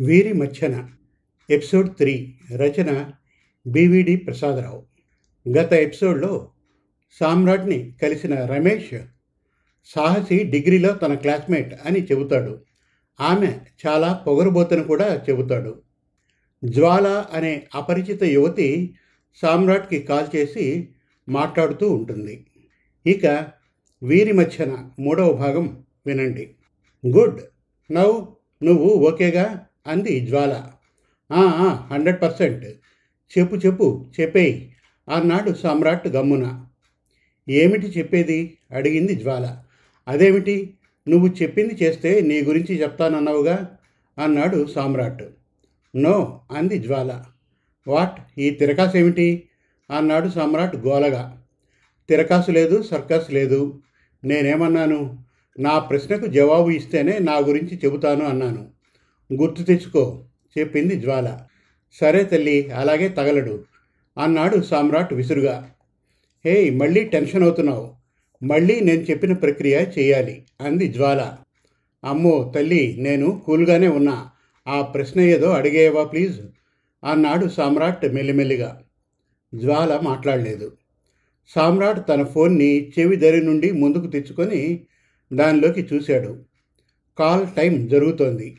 వీరి మధ్యన episode three రచన బివిడి ప్రసాదరావు. గత ఎపిసోడ్లో సామ్రాట్ని కలిసిన రమేష్ సాహసి డిగ్రీలో తన క్లాస్మేట్ అని చెబుతాడు. ఆమె చాలా పొగరుబోతను కూడా చెబుతాడు. జ్వాల అనే అపరిచిత యువతి సామ్రాట్కి కాల్ చేసి మాట్లాడుతూ ఉంటుంది. ఇక వీరి మధ్యన మూడవ భాగం వినండి. గుడ్. నవ్వు నువ్వు ఓకేగా? అంది జ్వాల. Hundred percent. చెప్పు చెప్పు చెప్పేయి అన్నాడు సమ్రాట్ గమ్మున. ఏమిటి చెప్పేది? అడిగింది జ్వాల. అదేమిటి? నువ్వు చెప్పింది చేస్తే నీ గురించి చెప్తానన్నావుగా? అన్నాడు సామ్రాట్. నో అంది జ్వాల. వాట్? ఈ తిరకాసు ఏమిటి? అన్నాడు సమ్రాట్ గోలగా. తిరకాసు లేదు సర్కస్ లేదు. నేనేమన్నాను? నా ప్రశ్నకు జవాబు ఇస్తేనే నా గురించి చెబుతాను అన్నాను. గుర్తు తెచ్చుకో చెప్పింది జ్వాల. సరే తల్లి అలాగే తగలడు. అన్నాడు సామ్రాట్ విసురుగా. హే మళ్ళీ టెన్షన్ అవుతున్నావు. మళ్ళీ నేను చెప్పిన ప్రక్రియ చేయాలి అంది జ్వాల. అమ్మో తల్లి నేను కూల్గానే ఉన్నా. ఆ ప్రశ్న ఏదో అడిగేవా ప్లీజ్? అన్నాడు సామ్రాట్ మెల్లిమెల్లిగా. జ్వాల మాట్లాడలేదు. సామ్రాట్ తన ఫోన్ని చెవి దరి నుండి ముందుకు తెచ్చుకొని దానిలోకి చూశాడు. కాల్ టైం జరుగుతోంది.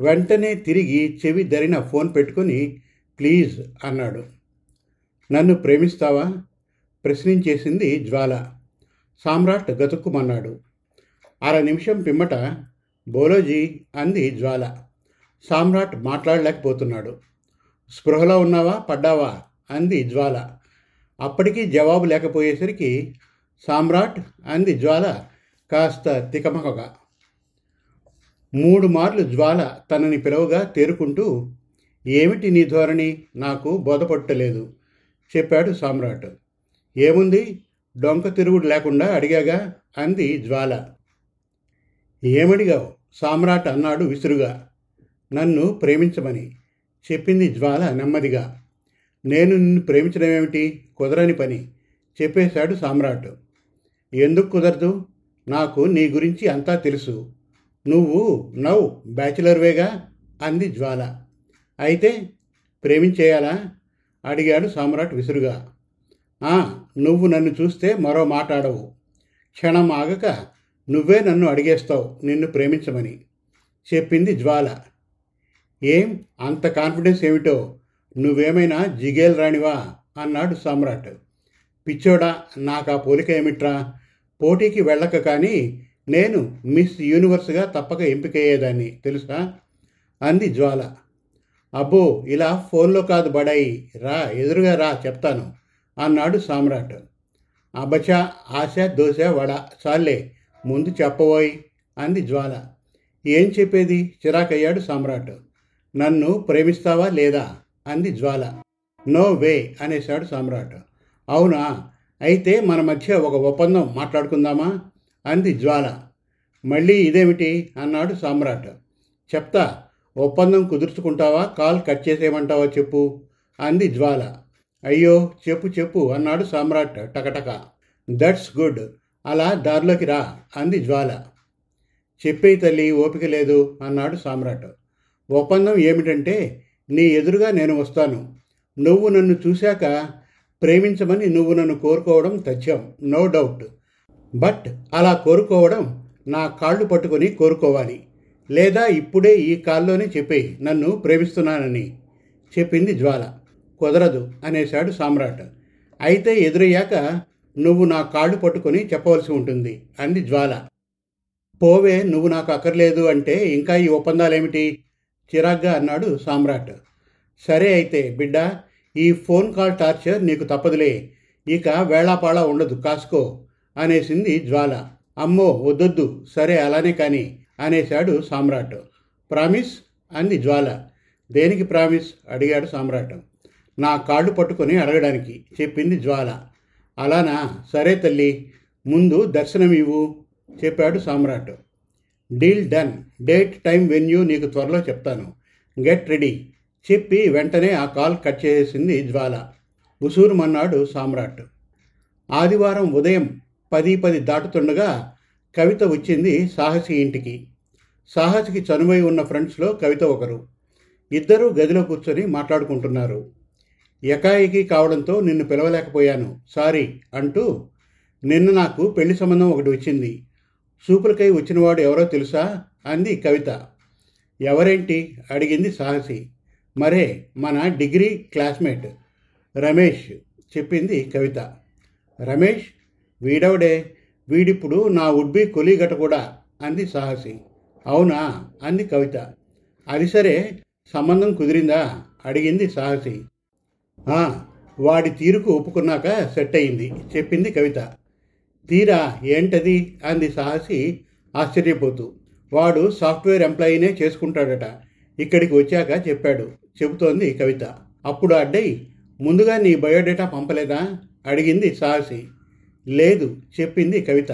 వెంటనే తిరిగి చెవి దరిన ఫోన్ పెట్టుకొని ప్లీజ్ అన్నాడు. నన్ను ప్రేమిస్తావా? ప్రశ్నించేసింది జ్వాల. సామ్రాట్ గతుక్కుమన్నాడు. అర నిమిషం పిమ్మట బోలోజీ అంది జ్వాల. సామ్రాట్ మాట్లాడలేకపోతున్నాడు. స్పృహలో ఉన్నావా? పడ్డావా? అంది జ్వాల. అప్పటికీ జవాబు లేకపోయేసరికి సామ్రాట్ అంది జ్వాల కాస్త తికమకగా. మూడు మార్లు జ్వాల తనని పిలవగా తేరుకుంటూ ఏమిటి నీ ధోరణి? నాకు బోధపట్టలేదు చెప్పాడు సామ్రాట్. ఏముంది? డొంక తిరుగుడు లేకుండా అడిగాగా అంది జ్వాల. ఏమడిగావు? సామ్రాట్ అన్నాడు విసురుగా. నన్ను ప్రేమించమని చెప్పింది జ్వాల నెమ్మదిగా. నేను నిన్ను ప్రేమించడం ఏమిటి కుదరని పని చెప్పేశాడు సామ్రాట్. ఎందుకు కుదరదు? నాకు నీ గురించి అంతా తెలుసు. నువ్వు నవ్ బ్యాచిలర్వేగా అంది జ్వాల. అయితే ప్రేమించేయాలా? అడిగాడు సామ్రాట్ విసురుగా. "ఆ, నువ్వు నన్ను చూస్తే మరో మాట్లాడవు క్షణం ఆగక నువ్వే నన్ను అడిగేస్తావు నిన్ను ప్రేమించమని చెప్పింది జ్వాల. ఏం? అంత కాన్ఫిడెన్స్ ఏమిటో? నువ్వేమైనా జిగేల్ రాణివా? అన్నాడు సామ్రాట్. పిచ్చోడా నాకు ఆ పోలిక ఏమిట్రా? పోటీకి వెళ్ళక కానీ నేను మిస్ యూనివర్స్గా తప్పక ఎంపికయ్యేదాన్ని తెలుసా? అంది జ్వాల. అబ్బో ఇలా ఫోన్లో కాదు బడాయి. రా ఎదురుగా రా చెప్తాను అన్నాడు సామ్రాట్. అబచ ఆశ దోశ వడ చాలే ముందు చెప్పబోయ్ అంది జ్వాల. ఏం చెప్పేది? చిరాకయ్యాడు సామ్రాట్. నన్ను ప్రేమిస్తావా లేదా? అంది జ్వాల. నో వే అనేశాడు సామ్రాట్. అవునా? అయితే మన మధ్య ఒక ఒప్పందం మాట్లాడుకుందామా? అంది జ్వాల. మళ్ళీ ఇదేమిటి? అన్నాడు సామ్రాట్. చెప్తా ఒప్పందం కుదుర్చుకుంటావా? కాల్ కట్ చేసేయమంటావా చెప్పు అంది జ్వాల. అయ్యో చెప్పు చెప్పు అన్నాడు సామ్రాట్ టకటక. That's good. అలా దారిలోకి రా అంది జ్వాల. చెప్పే తల్లి ఓపిక లేదు అన్నాడు సామ్రాట్. ఒప్పందం ఏమిటంటే నీ ఎదురుగా నేను వస్తాను. నువ్వు నన్ను చూశాక ప్రేమించమని నువ్వు నన్ను కోరుకోవడం తథ్యం నో డౌట్. బట్ అలా కోరుకోవడం నా కాళ్ళు పట్టుకొని కోరుకోవాలి. లేదా ఇప్పుడే ఈ కాల్లోనే చెప్పేయి నన్ను ప్రేమిస్తున్నానని చెప్పింది జ్వాల. కుదరదు అనేశాడు సామ్రాట్. అయితే ఎదురయ్యాక నువ్వు నా కాళ్ళు పట్టుకొని చెప్పవలసి ఉంటుంది అంది జ్వాల. పోవే నువ్వు నాకు అక్కర్లేదు అంటే ఇంకా ఈ ఒప్పందాలేమిటి? చిరాగ్గా అన్నాడు సామ్రాట్. సరే అయితే బిడ్డ ఈ ఫోన్ కాల్ టార్చర్ నీకు తప్పదులే. ఇక వేళాపాళా ఉండదు కాసుకో. అనేసింది జ్వాల. అమ్మో వద్దొద్దు. సరే అలానే కానీ అనేశాడు సామ్రాట్. ప్రామిస్? అంది జ్వాల. దేనికి ప్రామిస్? అడిగాడు సామ్రాట్. నా కాళ్ళు పట్టుకొని అడగడానికి చెప్పింది జ్వాల. అలానా? సరే తల్లి ముందు దర్శనం ఇవ్వు చెప్పాడు Samrat. Deal done. Date time venue నీకు త్వరలో చెప్తాను. Get ready. చెప్పి వెంటనే ఆ కాల్ కట్ చేసింది జ్వాల. ఉసూరుమన్నాడు సామ్రాట్. ఆదివారం ఉదయం పది పది దాటుతుండగా కవిత వచ్చింది సాహసి ఇంటికి. సాహసికి చనువై ఉన్న ఫ్రెండ్స్లో కవిత ఒకరు. ఇద్దరూ గదిలో కూర్చొని మాట్లాడుకుంటున్నారు. ఎకాయికి కావడంతో నిన్ను పిలవలేకపోయాను. సారీ అంటూ నిన్న నాకు పెళ్ళి సంబంధం ఒకటి వచ్చింది. సూపులకై వచ్చినవాడు ఎవరో తెలుసా? అంది కవిత. ఎవరేంటి? అడిగింది సాహసి. మరే మన డిగ్రీ క్లాస్మేట్ రమేష్ చెప్పింది కవిత. రమేష్ వీడవడే? వీడిప్పుడు నా ఉడ్బి కొలీగట కూడా అంది సాహసి. అవునా? అంది కవిత. అది సరే సంబంధం కుదిరిందా? అడిగింది సాహసి. వాడి తీరుకు ఒప్పుకున్నాక సెట్ అయింది చెప్పింది కవిత. తీరా ఏంటది? అంది సాహసి ఆశ్చర్యపోతూ. వాడు సాఫ్ట్వేర్ ఎంప్లాయీనే చేసుకుంటాడట. ఇక్కడికి వచ్చాక చెప్పాడు చెబుతోంది కవిత. అప్పుడు అడ్డై ముందుగా నీ బయోడేటా పంపలేదా? అడిగింది సాహసి. లేదు చెప్పింది కవిత.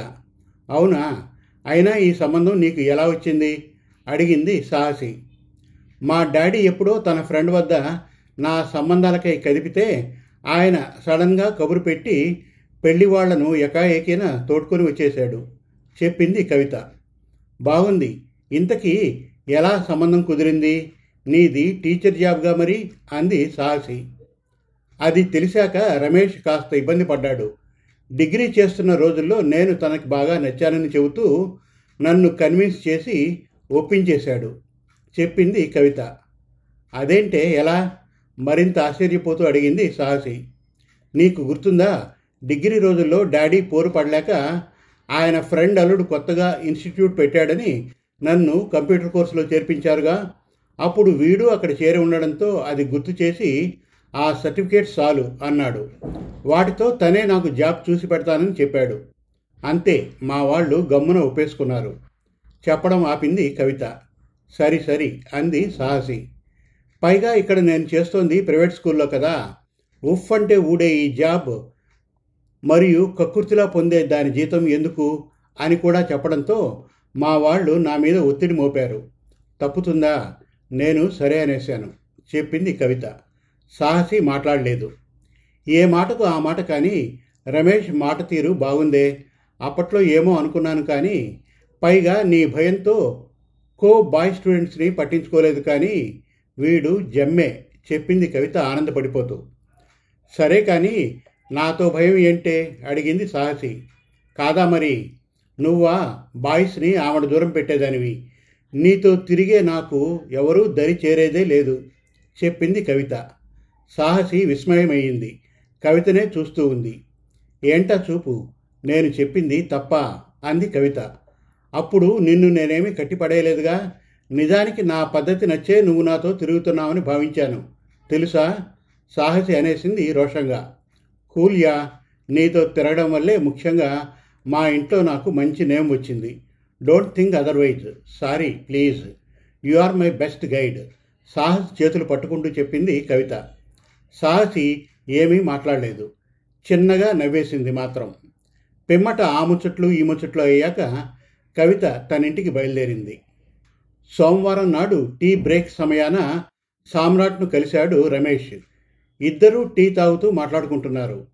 అవునా? అయినా ఈ సంబంధం నీకు ఎలా వచ్చింది? అడిగింది సాహసి. మా డాడీ ఎప్పుడో తన ఫ్రెండ్ వద్ద నా సంబంధాలకై కదిపితే ఆయన సడన్గా కబురు పెట్టి పెళ్ళి వాళ్ళను ఎకాఏకిన తోడుకొని వచ్చేశాడు చెప్పింది కవిత. బాగుంది. ఇంతకీ ఎలా సంబంధం కుదిరింది? నీది టీచర్ జాబ్గా మరి? అంది సాహసి. అది తెలిసాక రమేష్ కాస్త ఇబ్బంది పడ్డాడు. డిగ్రీ చేస్తున్న రోజుల్లో నేను తనకి బాగా నచ్చానని చెబుతూ నన్ను కన్విన్స్ చేసి ఒప్పించేశాడు. చెప్పింది కవిత. అదేంటే ఎలా? మరింత ఆశ్చర్యపోతూ అడిగింది సాహసి. నీకు గుర్తుందా? డిగ్రీ రోజుల్లో డాడీ పోరు పడలేక ఆయన ఫ్రెండ్ అల్లుడు కొత్తగా ఇన్స్టిట్యూట్ పెట్టాడని నన్ను కంప్యూటర్ కోర్సులో చేర్పించారుగా. అప్పుడు వీడు అక్కడ చేరి ఉండడంతో అది గుర్తు చేసి ఆ సర్టిఫికేట్ చాలు అన్నాడు. వాటితో తనే నాకు జాబ్ చూసి పెడతానని చెప్పాడు. అంతే మా వాళ్ళు గమ్మున ఒప్పేసుకున్నారు. చెప్పడం ఆపింది కవిత. సరి సరి అంది సాహసి. పైగా ఇక్కడ నేను చేస్తోంది ప్రైవేట్ స్కూల్లో కదా. ఉఫ్ అంటే ఊడే ఈ జాబ్. మరియు కక్కుర్తిలా పొందే దాని జీతం ఎందుకు? అని కూడా చెప్పడంతో మా వాళ్ళు నా మీద ఒత్తిడి మోపారు. తప్పుతుందా? నేను సరే అనేశాను చెప్పింది కవిత. సాహసి మాట్లాడలేదు. ఏ మాటకు ఆ మాట కానీ రమేష్ మాట తీరు బాగుందే. అప్పట్లో ఏమో అనుకున్నాను కానీ పైగా నీ భయంతో కో బాయ్ స్టూడెంట్స్ని పట్టించుకోలేదు కానీ వీడు జమ్మే చెప్పింది కవిత ఆనందపడిపోతూ. సరే కానీ నాతో భయం ఏంటే? అడిగింది సాహసి. కాదా మరి? నువ్వా బాయ్స్ని ఆవిడ దూరం పెట్టేదానివి. నీతో తిరిగే నాకు ఎవరూ దరి చేరేదే లేదు చెప్పింది కవిత. సాహసి విస్మయమైంది. కవితనే చూస్తూ ఉంది. ఏంటా చూపు? నేను చెప్పింది తప్ప అంది కవిత. అప్పుడు నిన్ను నేనేమి కట్టిపడేయలేదుగా? నిజానికి నా పద్ధతి నచ్చే నువ్వు నాతో తిరుగుతున్నావని భావించాను. తెలుసా? సాహసి అనేసింది రోషంగా. కూల్యా నీతో తిరగడం వల్లే ముఖ్యంగా మా ఇంట్లో నాకు మంచి నేమ్ వచ్చింది. Don't think otherwise. Sorry please. You are my best guide Sahas చేతులు పట్టుకుంటూ చెప్పింది కవిత. సాహసి ఏమీ మాట్లాడలేదు. చిన్నగా నవ్వేసింది మాత్రం. పిమ్మట ఆ ముచ్చట్లు ఈ ముచ్చట్లు అయ్యాక కవిత తనింటికి బయలుదేరింది. సోమవారం నాడు టీ బ్రేక్ సమయాన సామ్రాట్ను కలిశాడు రమేష్. ఇద్దరూ టీ తాగుతూ మాట్లాడుకుంటున్నారు.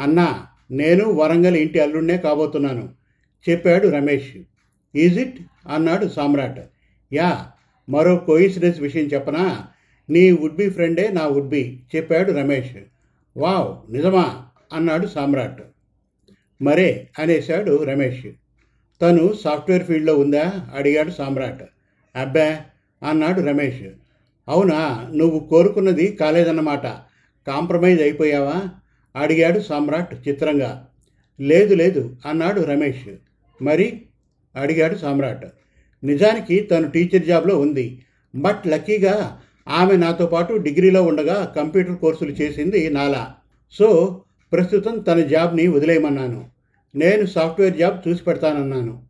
అన్నా నేను వరంగల్ ఇంటి అల్లుడినే కాబోతున్నాను చెప్పాడు రమేష్. Is it? అన్నాడు సామ్రాట్. యా మరో కోయిన్సిడెన్స్ విషయం చెప్పనా? నీ వుడ్ బి ఫ్రెండే నా వుడ్ బి చెప్పాడు రమేష్. వావ్ నిజమా? అన్నాడు సామ్రాట్. మరే అనేశాడు రమేష్. తను సాఫ్ట్వేర్ ఫీల్డ్లో ఉందా? అడిగాడు సామ్రాట్. అబ్బా అన్నాడు రమేష్. అవునా నువ్వు కోరుకున్నది కాలేదన్నమాట. కాంప్రమైజ్ అయిపోయావా? అడిగాడు సామ్రాట్ చిత్రంగా. లేదు లేదు అన్నాడు రమేష్. మరి? అడిగాడు సామ్రాట్. నిజానికి తను టీచర్ జాబ్లో ఉంది. బట్ లక్కీగా ఆమె నాతో పాటు డిగ్రీలో ఉండగా కంప్యూటర్ కోర్సులు చేసింది నాలా. సో ప్రస్తుతం తన జాబ్ని వదిలేయమన్నాను. నేను సాఫ్ట్వేర్ జాబ్ చూసి పెడతానన్నాను.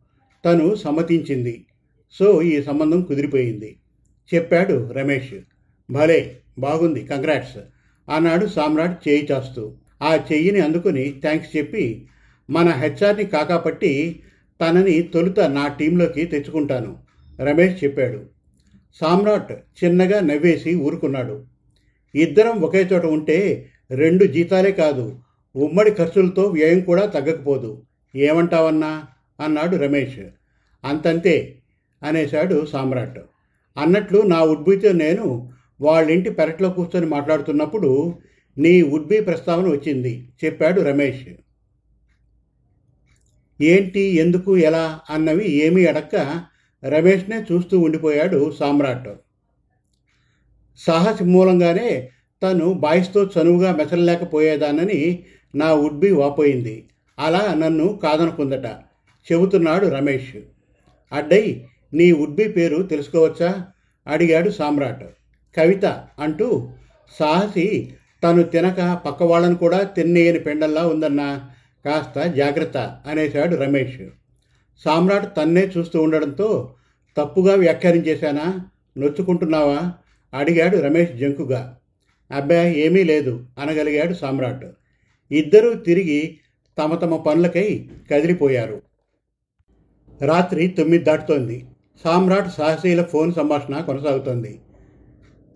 తను సమ్మతించింది. సో ఈ సంబంధం కుదిరిపోయింది. చెప్పాడు రమేష్. భలే బాగుంది. కంగ్రాట్స్. అన్నాడు సామ్రాట్ చేయి చాస్తూ. ఆ చెయ్యిని అందుకుని థ్యాంక్స్ చెప్పి మన హెచ్ఆర్ని కాకాపట్టి తనని తొలుత నా టీంలోకి తెచ్చుకుంటాను. రమేష్ చెప్పాడు. సామ్రాట్ చిన్నగా నవ్వేసి ఊరుకున్నాడు. ఇద్దరం ఒకే చోట ఉంటే రెండు జీతాలే కాదు ఉమ్మడి ఖర్చులతో వ్యయం కూడా తగ్గకపోదు. ఏమంటావన్నా? అన్నాడు రమేష్. అంతంతే అనేశాడు సామ్రాట్. అన్నట్లు నా ఉడ్బీతో నేను వాళ్ళింటి పెరట్లో కూర్చొని మాట్లాడుతున్నప్పుడు నీ ఉడ్బీ ప్రస్తావన వచ్చింది చెప్పాడు రమేష్. ఏంటి? ఎందుకు? ఎలా? అన్నవి ఏమీ అడక్క రమేష్నే చూస్తూ ఉండిపోయాడు సామ్రాట్. సాహసి మూలంగానే తను బాయ్స్తో చనువుగా మెసలలేకపోయేదానని నా ఉడ్బి వాపోయింది. అలా నన్ను కాదనుకుందట చెబుతున్నాడు రమేష్. అడ్డై నీ ఉడ్బి పేరు తెలుసుకోవచ్చా? అడిగాడు సామ్రాట్. కవిత అంటూ సాహసి తను తినక పక్క వాళ్ళను కూడా తిన్నేయని పెండల్లా ఉందన్నా కాస్త జాగ్రత్త అనేశాడు రమేష్. సామ్రాట్ తన్నే చూస్తూ ఉండడంతో తప్పుగా వ్యాఖ్యానించేశానా? నొచ్చుకుంటున్నావా? అడిగాడు రమేష్ జంకుగా. అబ్బా ఏమీ లేదు అనగలిగాడు సామ్రాట్. ఇద్దరూ తిరిగి తమ తమ పనులకై కదిలిపోయారు. రాత్రి తొమ్మిది దాటుతోంది. సామ్రాట్ సాహసీల ఫోన్ సంభాషణ కొనసాగుతోంది.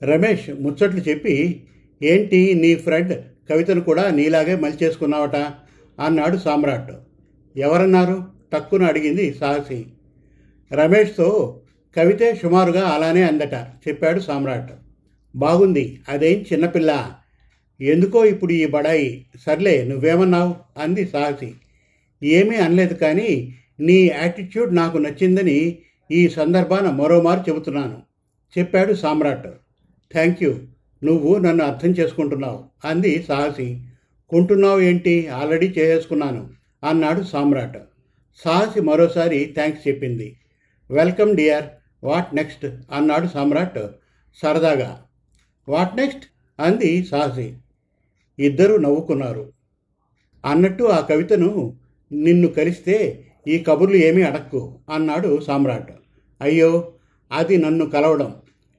రమేష్ ముచ్చట్లు చెప్పి ఏంటి నీ ఫ్రెండ్ కవితను కూడా నీలాగే మలిచేసుకున్నావట? అన్నాడు సామ్రాట్. ఎవరన్నారు? తక్కువ అడిగింది సాహసి. రమేష్తో కవితే సుమారుగా అలానే అందట చెప్పాడు సామ్రాట్. బాగుంది అదేం చిన్నపిల్ల. ఎందుకో ఇప్పుడు ఈ బడాయి? సర్లే నువ్వేమన్నావు? అంది సాహసి. ఏమీ అనలేదు కానీ నీ యాటిట్యూడ్ నాకు నచ్చిందని ఈ సందర్భాన మరోమారు చెబుతున్నాను చెప్పాడు సామ్రాట్. థ్యాంక్ యూ నువ్వు నన్ను అర్థం చేసుకుంటున్నావు అంది సాహసి. కొంటున్నావు ఏంటి? ఆల్రెడీ చేసేసుకున్నాను అన్నాడు సామ్రాట్. సాహసి మరోసారి థ్యాంక్స్ చెప్పింది. వెల్కమ్ డియర్ వాట్ నెక్స్ట్ అన్నాడు సామ్రాట్ సరదాగా. వాట్ నెక్స్ట్ అంది సాహసి. ఇద్దరూ నవ్వుకున్నారు. అన్నట్టు ఆ కవితను నిన్ను కలిస్తే ఈ కబుర్లు ఏమీ అడక్కు అన్నాడు సామ్రాట్. అయ్యో అది నన్ను కలవడం.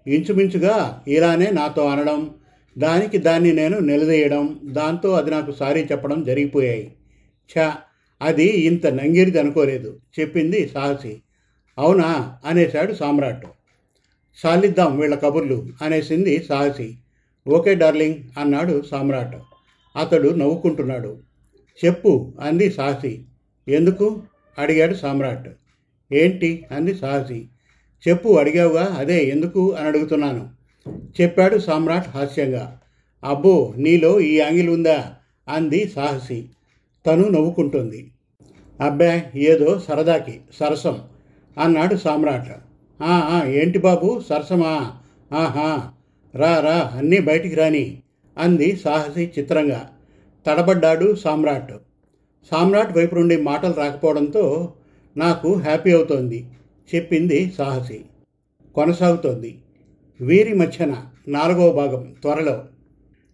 ఇంచుమించుగా ఇలానే నాతో అనడం దానికి దాన్ని నేను నిలదీయడం దాంతో అది నాకు సారీ చెప్పడం జరిగిపోయాయి. ఛా అది ఇంత నంగిరిది అనుకోలేదు. చెప్పింది సాహసి. అవునా? అనేశాడు సామ్రాట్. సాలిద్దాం వీళ్ళ కబుర్లు అనేసింది సాహసి. ఓకే డార్లింగ్ అన్నాడు సామ్రాట్. అతడు నవ్వుకుంటున్నాడు. చెప్పు అంది సాహసి. ఎందుకు? అడిగాడు సామ్రాట్. ఏంటి? అంది సాహసి. చెప్పు అడిగావుగా? అదే ఎందుకు అని అడుగుతున్నాను. చెప్పాడు సామ్రాట్ హాస్యంగా. అబ్బో నీలో ఈ యాంగిల్ ఉందా? అంది సాహసి. తను నవ్వుకుంటుంది. అబ్బే ఏదో సరదాకి సరసం. అన్నాడు సామ్రాట్. ఏంటి బాబు సరసమా? ఆహా రా రా అన్నీ బయటికి రాని అంది సాహసి చిత్రంగా. తడబడ్డాడు సామ్రాట్. సామ్రాట్ వైపు నుండి మాటలు రాకపోవడంతో నాకు హ్యాపీ అవుతోంది చెప్పింది సాహసి. కొనసాగుతోంది. వీరి మధ్యన నాలుగవ భాగం త్వరలో.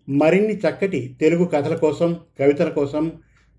మరిన్ని చక్కటి తెలుగు కథల కోసం కవితల కోసం